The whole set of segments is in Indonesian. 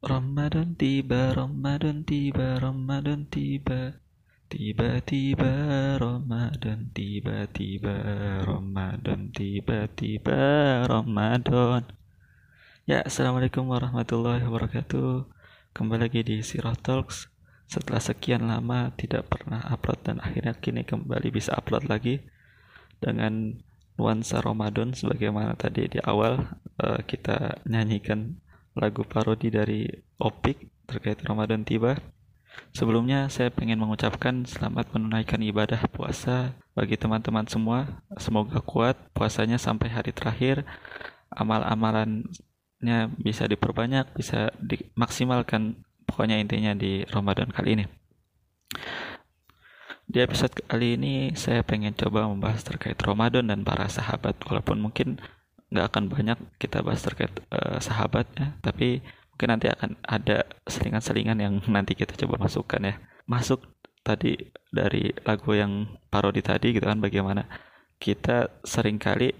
Ramadan tiba, Ramadan tiba, Ramadan tiba. Tiba-tiba Ramadan, tiba-tiba Ramadan, tiba-tiba Ramadan. Ya, assalamualaikum warahmatullahi wabarakatuh. Kembali lagi di Sirah Talks. Setelah sekian lama tidak pernah upload dan akhirnya kini kembali bisa upload lagi dengan nuansa Ramadan sebagaimana tadi di awal uh, kita nyanyikan lagu parodi dari Opik terkait Ramadan tiba. Sebelumnya saya ingin mengucapkan selamat menunaikan ibadah puasa bagi teman-teman semua. Semoga kuat puasanya sampai hari terakhir. Amal-amalannya bisa diperbanyak, bisa dimaksimalkan pokoknya intinya di Ramadan kali ini di episode kali ini saya pengen coba membahas terkait Ramadan dan para sahabat. Walaupun mungkin nggak akan banyak kita bahas terkait uh, sahabat ya. Tapi mungkin nanti akan ada selingan-selingan yang nanti kita coba masukkan ya. Masuk tadi dari lagu yang parodi tadi gitu kan bagaimana kita sering kali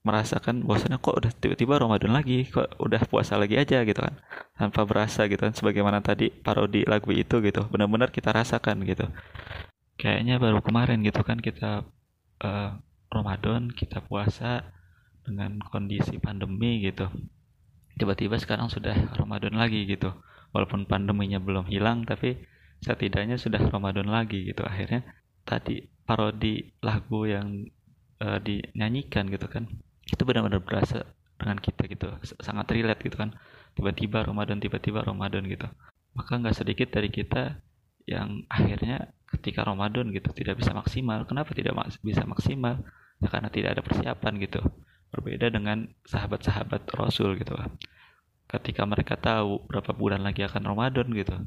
merasakan bahwasanya kok udah tiba-tiba Ramadan lagi kok udah puasa lagi aja gitu kan. Tanpa berasa gitu kan sebagaimana tadi parodi lagu itu gitu. Benar-benar kita rasakan gitu kayaknya baru kemarin gitu kan kita uh, Ramadan kita puasa dengan kondisi pandemi gitu. Tiba-tiba sekarang sudah Ramadan lagi gitu. Walaupun pandeminya belum hilang tapi setidaknya sudah Ramadan lagi gitu. Akhirnya tadi parodi lagu yang uh, dinyanyikan gitu kan itu benar-benar berasa dengan kita gitu. Sangat relate gitu kan. Tiba-tiba Ramadan tiba-tiba Ramadan gitu. Maka nggak sedikit dari kita yang akhirnya ketika Ramadan gitu tidak bisa maksimal. Kenapa tidak bisa maksimal? Ya karena tidak ada persiapan gitu. Berbeda dengan sahabat-sahabat Rasul gitu. Ketika mereka tahu berapa bulan lagi akan Ramadan gitu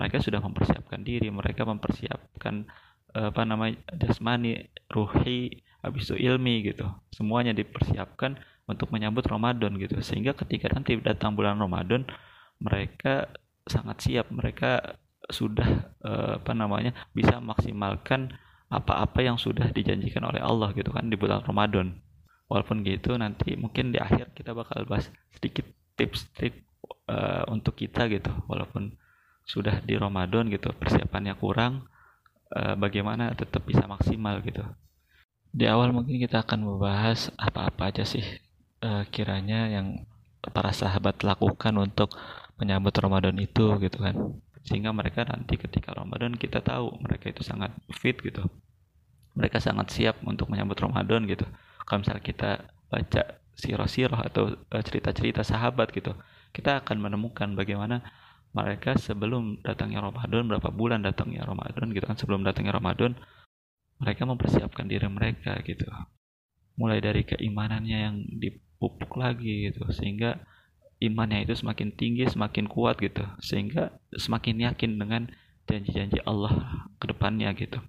mereka sudah mempersiapkan diri mereka mempersiapkan apa namanya jasmani ruhi habis itu ilmi gitu. Semuanya dipersiapkan untuk menyambut Ramadan gitu. Sehingga ketika nanti datang bulan Ramadan mereka sangat siap. Mereka sudah eh, apa namanya bisa maksimalkan apa-apa yang sudah dijanjikan oleh Allah gitu kan di bulan Ramadan. Walaupun gitu nanti mungkin di akhir kita bakal bahas sedikit tips-tips uh, untuk kita gitu. Walaupun sudah di Ramadan gitu persiapannya kurang uh, bagaimana tetap bisa maksimal gitu. Di awal mungkin kita akan membahas apa-apa aja sih uh, kiranya yang para sahabat lakukan untuk menyambut Ramadan itu gitu kan sehingga mereka nanti ketika Ramadan kita tahu mereka itu sangat fit gitu. Mereka sangat siap untuk menyambut Ramadan gitu. Kalau misalnya kita baca sirah-sirah atau uh, cerita-cerita sahabat gitu kita akan menemukan bagaimana mereka sebelum datangnya Ramadan berapa bulan datangnya Ramadan gitu kan. Sebelum datangnya Ramadan mereka mempersiapkan diri mereka gitu. Mulai dari keimanannya yang dipupuk lagi gitu. Sehingga imannya itu semakin tinggi semakin kuat gitu. Sehingga semakin yakin dengan janji-janji Allah ke depannya gitu.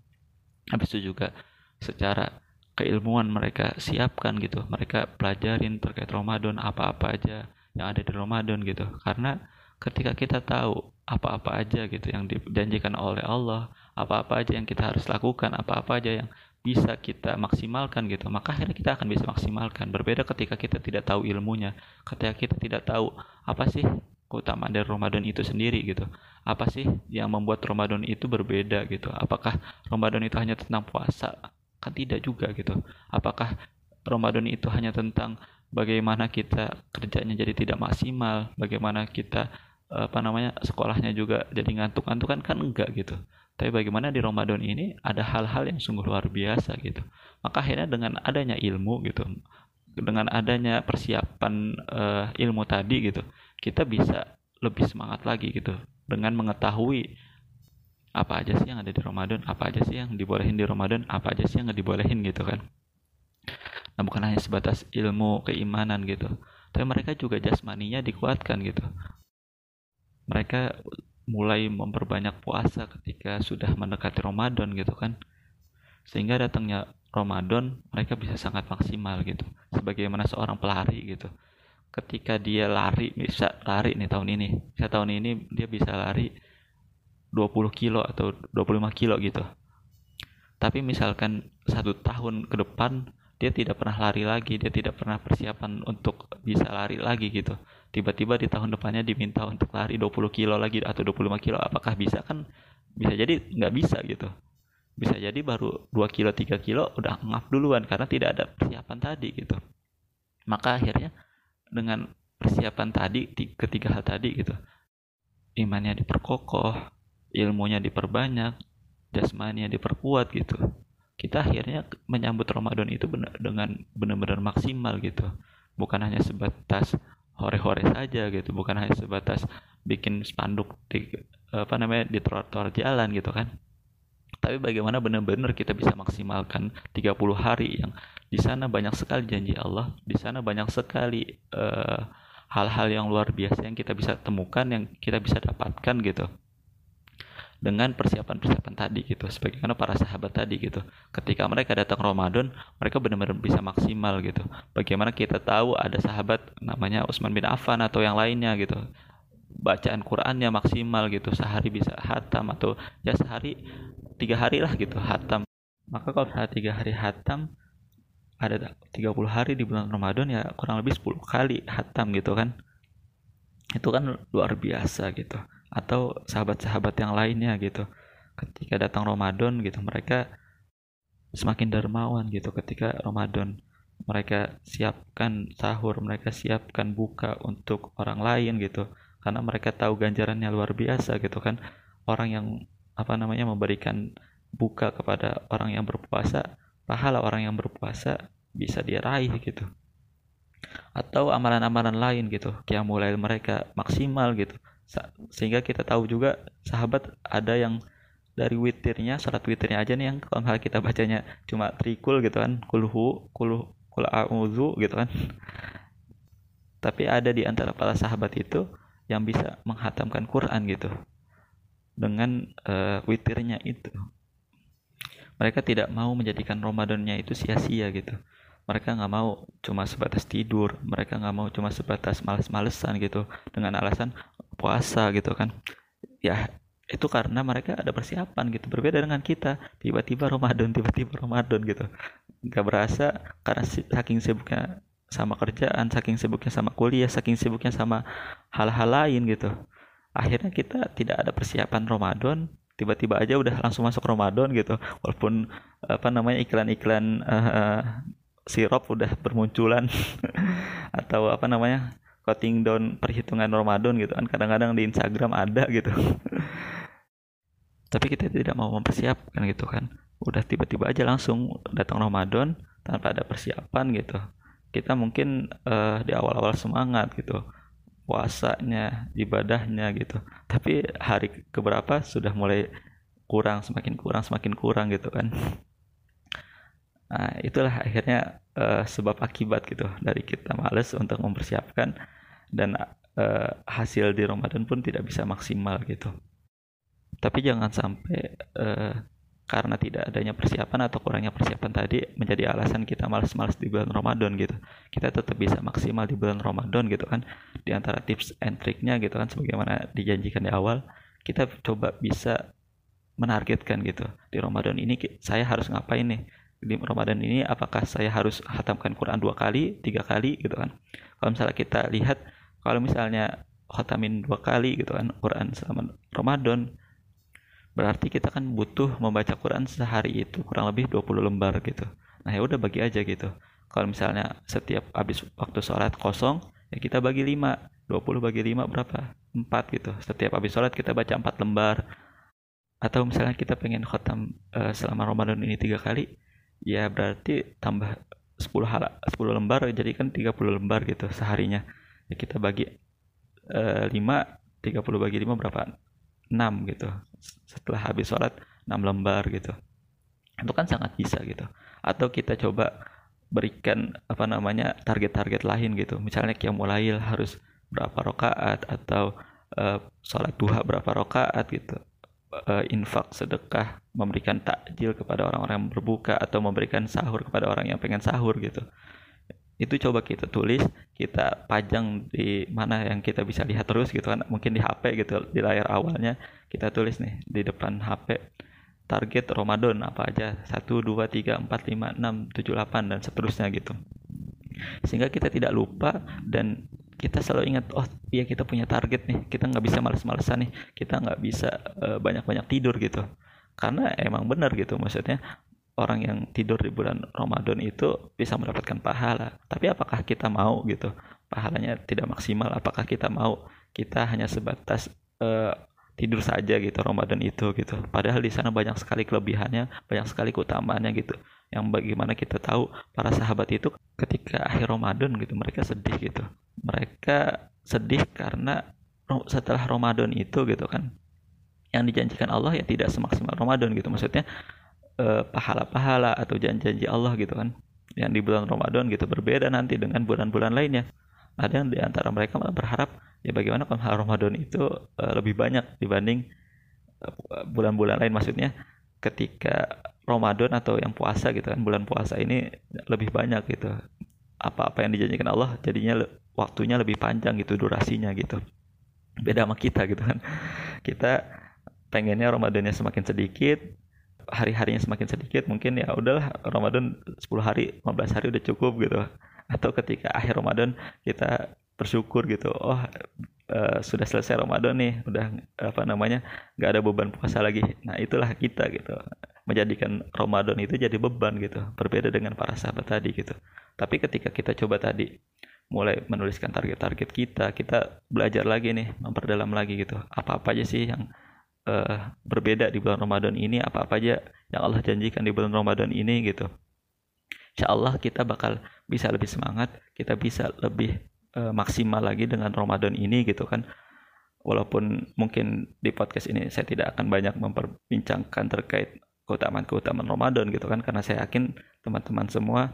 Habis itu juga secara keilmuan mereka siapkan gitu. Mereka pelajarin terkait Ramadan apa-apa aja yang ada di Ramadan gitu. Karena ketika kita tahu apa-apa aja gitu yang dijanjikan oleh Allah apa-apa aja yang kita harus lakukan apa-apa aja yang bisa kita maksimalkan gitu. Maka akhirnya kita akan bisa maksimalkan. Berbeda ketika kita tidak tahu ilmunya ketika kita tidak tahu apa sih keutamaan dari Ramadan itu sendiri gitu. Apa sih yang membuat Ramadan itu berbeda gitu? Apakah Ramadan itu hanya tentang puasa? Kan tidak juga gitu. Apakah Ramadan itu hanya tentang bagaimana kita kerjanya jadi tidak maksimal? Bagaimana kita apa namanya sekolahnya juga jadi ngantuk-ngantuk? Kan kan enggak gitu tapi bagaimana di Ramadan ini ada hal-hal yang sungguh luar biasa gitu. Maka akhirnya dengan adanya ilmu gitu dengan adanya persiapan uh, ilmu tadi gitu kita bisa lebih semangat lagi gitu. Dengan mengetahui apa aja sih yang ada di Ramadan apa aja sih yang dibolehin di Ramadan apa aja sih yang nggak dibolehin gitu kan. Nah bukan hanya sebatas ilmu keimanan gitu tapi mereka juga jasmaninya dikuatkan gitu. Mereka mulai memperbanyak puasa ketika sudah mendekati Ramadan gitu kan. Sehingga datangnya Ramadan mereka bisa sangat maksimal gitu. Sebagaimana seorang pelari gitu. Ketika dia lari bisa lari nih tahun ini. Saya tahun ini dia bisa lari 20 kilo atau 25 kilo gitu. Tapi misalkan satu tahun ke depan dia tidak pernah lari lagi. Dia tidak pernah persiapan untuk bisa lari lagi gitu tiba-tiba di tahun depannya diminta untuk lari 20 kilo lagi atau 25 kilo apakah bisa? Kan bisa jadi nggak bisa gitu. Bisa jadi baru 2 kilo 3 kilo udah ngap duluan karena tidak ada persiapan tadi gitu. Maka akhirnya dengan persiapan tadi ketiga hal tadi gitu imannya diperkokoh ilmunya diperbanyak jasmaninya diperkuat gitu kita akhirnya menyambut Ramadan itu dengan benar-benar maksimal gitu. Bukan hanya sebatas hore-hore saja gitu bukan hanya sebatas bikin spanduk di apa namanya di trotoar jalan gitu kan. Tapi bagaimana benar-benar kita bisa maksimalkan 30 hari yang di sana banyak sekali janji Allah di sana banyak sekali eh, hal-hal yang luar biasa yang kita bisa temukan yang kita bisa dapatkan gitu dengan persiapan-persiapan tadi gitu sebagaimana para sahabat tadi gitu. Ketika mereka datang Ramadan mereka benar-benar bisa maksimal gitu. Bagaimana kita tahu ada sahabat namanya Utsman bin Affan atau yang lainnya gitu. Bacaan Qurannya maksimal gitu sehari bisa hatam atau ya sehari tiga hari lah gitu hatam. Maka kalau misalnya tiga hari hatam ada 30 hari di bulan Ramadan ya kurang lebih 10 kali hatam gitu kan. Itu kan luar biasa gitu atau sahabat-sahabat yang lainnya gitu. Ketika datang Ramadan gitu mereka semakin dermawan gitu. Ketika Ramadan mereka siapkan sahur mereka siapkan buka untuk orang lain gitu. Karena mereka tahu ganjarannya luar biasa gitu kan. Orang yang apa namanya memberikan buka kepada orang yang berpuasa pahala orang yang berpuasa bisa diraih gitu. Atau amalan-amalan lain gitu. Yang mulai mereka maksimal gitu sehingga kita tahu juga sahabat ada yang dari witirnya salat witirnya aja nih yang kalau hal kita bacanya cuma trikul gitu kan kulhu kuluh kul a'udzu gitu kan. Tapi ada di antara para sahabat itu yang bisa menghatamkan Quran gitu dengan uh, witirnya itu. Mereka tidak mau menjadikan Ramadannya itu sia-sia gitu. Mereka nggak mau cuma sebatas tidur mereka nggak mau cuma sebatas males-malesan gitu dengan alasan puasa gitu kan. Ya itu karena mereka ada persiapan gitu berbeda dengan kita. Tiba-tiba Ramadan tiba-tiba Ramadan gitu. Nggak berasa karena saking sibuknya sama kerjaan saking sibuknya sama kuliah saking sibuknya sama hal-hal lain gitu. Akhirnya kita tidak ada persiapan Ramadan tiba-tiba aja udah langsung masuk Ramadan gitu. Walaupun apa namanya iklan-iklan uh, sirop udah bermunculan atau apa namanya cutting down perhitungan Ramadan gitu kan. Kadang-kadang di Instagram ada gitu. Tapi kita tidak mau mempersiapkan gitu kan. Udah tiba-tiba aja langsung datang Ramadan tanpa ada persiapan gitu. Kita mungkin uh, di awal-awal semangat gitu. Puasanya ibadahnya gitu. Tapi hari keberapa sudah mulai kurang semakin kurang semakin kurang gitu kan. Nah, itulah akhirnya uh, sebab akibat gitu dari kita males untuk mempersiapkan dan uh, hasil di Ramadan pun tidak bisa maksimal gitu. Tapi jangan sampai uh, karena tidak adanya persiapan atau kurangnya persiapan tadi menjadi alasan kita males-males di bulan Ramadan gitu. Kita tetap bisa maksimal di bulan Ramadan gitu kan. Di antara tips and triknya gitu kan sebagaimana dijanjikan di awal, kita coba bisa menargetkan gitu. Di Ramadan ini saya harus ngapain nih? di Ramadan ini apakah saya harus hatamkan Quran dua kali, tiga kali gitu kan? Kalau misalnya kita lihat kalau misalnya khatamin dua kali gitu kan Quran selama Ramadan berarti kita kan butuh membaca Quran sehari itu kurang lebih 20 lembar gitu. Nah ya udah bagi aja gitu. Kalau misalnya setiap habis waktu sholat kosong ya kita bagi 5 20 bagi 5 berapa? 4 gitu. Setiap habis sholat kita baca 4 lembar. Atau misalnya kita pengen khotam uh, selama Ramadan ini tiga kali, ya berarti tambah 10 hal 10 lembar jadi kan 30 lembar gitu seharinya ya kita bagi uh, 5 30 bagi 5 berapa? 6 gitu. Setelah habis sholat 6 lembar gitu. Itu kan sangat bisa gitu. Atau kita coba berikan apa namanya target-target lain gitu. Misalnya mulai harus berapa rokaat atau uh, sholat duha berapa rokaat gitu. Uh, infak sedekah memberikan takjil kepada orang-orang yang berbuka atau memberikan sahur kepada orang yang pengen sahur gitu itu coba kita tulis kita pajang di mana yang kita bisa lihat terus gitu kan. Mungkin di HP gitu di layar awalnya. Kita tulis nih di depan HP target Ramadan apa aja? 1 2 3 4 5 6 7 8 dan seterusnya gitu. Sehingga kita tidak lupa dan kita selalu ingat oh iya kita punya target nih. Kita nggak bisa males-malesan nih. Kita nggak bisa uh, banyak-banyak tidur gitu. Karena emang benar gitu maksudnya orang yang tidur di bulan Ramadan itu bisa mendapatkan pahala tapi apakah kita mau gitu pahalanya tidak maksimal apakah kita mau kita hanya sebatas uh, tidur saja gitu Ramadan itu gitu. Padahal di sana banyak sekali kelebihannya, banyak sekali keutamaannya gitu. Yang bagaimana kita tahu para sahabat itu ketika akhir Ramadan gitu mereka sedih gitu. Mereka sedih karena setelah Ramadan itu gitu kan yang dijanjikan Allah ya tidak semaksimal Ramadan gitu. Maksudnya pahala-pahala atau janji-janji Allah gitu kan. Yang di bulan Ramadan gitu berbeda nanti dengan bulan-bulan lainnya. Ada yang di antara mereka malah berharap ya bagaimana kalau Ramadan itu uh, lebih banyak dibanding eh, bulan-bulan lain. Maksudnya ketika Ramadan atau yang puasa gitu kan bulan puasa ini lebih banyak gitu. Apa-apa yang dijanjikan Allah jadinya waktunya lebih panjang gitu durasinya gitu. Beda sama kita gitu kan. Kita pengennya Ramadannya semakin sedikit hari-harinya semakin sedikit mungkin ya udahlah Ramadan 10 hari 15 hari udah cukup gitu. Atau ketika akhir Ramadan kita bersyukur gitu oh uh, sudah selesai Ramadan nih udah apa namanya nggak ada beban puasa lagi. Nah itulah kita gitu menjadikan Ramadan itu jadi beban gitu berbeda dengan para sahabat tadi gitu. Tapi ketika kita coba tadi mulai menuliskan target-target kita kita belajar lagi nih memperdalam lagi gitu. Apa-apa aja sih yang uh, berbeda di bulan Ramadan ini apa-apa aja yang Allah janjikan di bulan Ramadan ini gitu. Insya Allah kita bakal bisa lebih semangat kita bisa lebih uh, maksimal lagi dengan Ramadan ini gitu kan. Walaupun mungkin di podcast ini saya tidak akan banyak memperbincangkan terkait keutamaan-keutamaan Ramadan gitu kan. Karena saya yakin teman-teman semua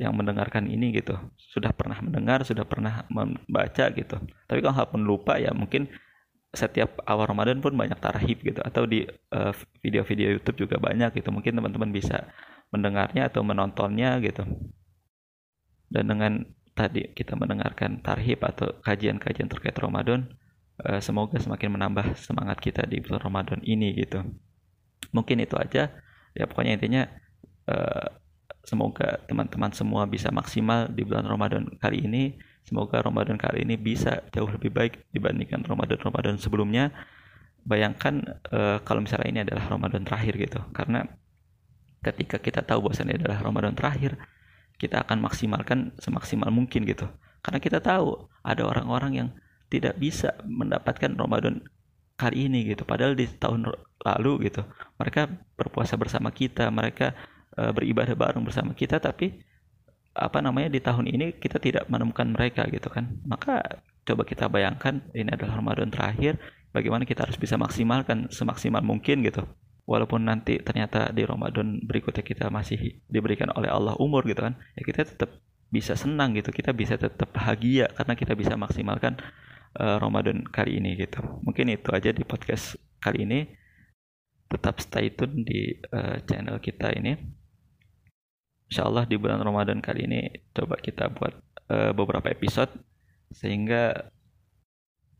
yang mendengarkan ini gitu sudah pernah mendengar sudah pernah membaca gitu. Tapi kalau pun lupa ya mungkin setiap awal Ramadan pun banyak tarhib gitu atau di uh, video-video YouTube juga banyak gitu. Mungkin teman-teman bisa mendengarnya atau menontonnya gitu. Dan dengan tadi kita mendengarkan tarhib atau kajian-kajian terkait Ramadan uh, semoga semakin menambah semangat kita di bulan Ramadan ini gitu. Mungkin itu aja. Ya pokoknya intinya uh, semoga teman-teman semua bisa maksimal di bulan Ramadan kali ini semoga Ramadan kali ini bisa jauh lebih baik dibandingkan Ramadan-Ramadan sebelumnya bayangkan uh, kalau misalnya ini adalah Ramadan terakhir gitu karena ketika kita tahu bahwa ini adalah Ramadan terakhir kita akan maksimalkan semaksimal mungkin gitu. Karena kita tahu ada orang-orang yang tidak bisa mendapatkan Ramadan kali ini gitu. Padahal di tahun lalu gitu, mereka berpuasa bersama kita, mereka e, beribadah bareng bersama kita, tapi apa namanya di tahun ini kita tidak menemukan mereka gitu kan. Maka coba kita bayangkan ini adalah Ramadan terakhir, bagaimana kita harus bisa maksimalkan semaksimal mungkin gitu. Walaupun nanti ternyata di Ramadan berikutnya kita masih diberikan oleh Allah umur gitu kan ya kita tetap bisa senang gitu kita bisa tetap bahagia karena kita bisa maksimalkan uh, Ramadan kali ini gitu. Mungkin itu aja di podcast kali ini. Tetap stay tune di uh, channel kita ini Insya Allah di bulan Ramadan kali ini coba kita buat uh, beberapa episode sehingga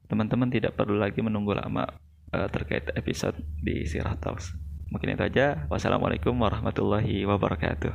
teman-teman tidak perlu lagi menunggu lama uh, terkait episode di Sirah Talks. Mungkin itu aja. Wassalamualaikum warahmatullahi wabarakatuh.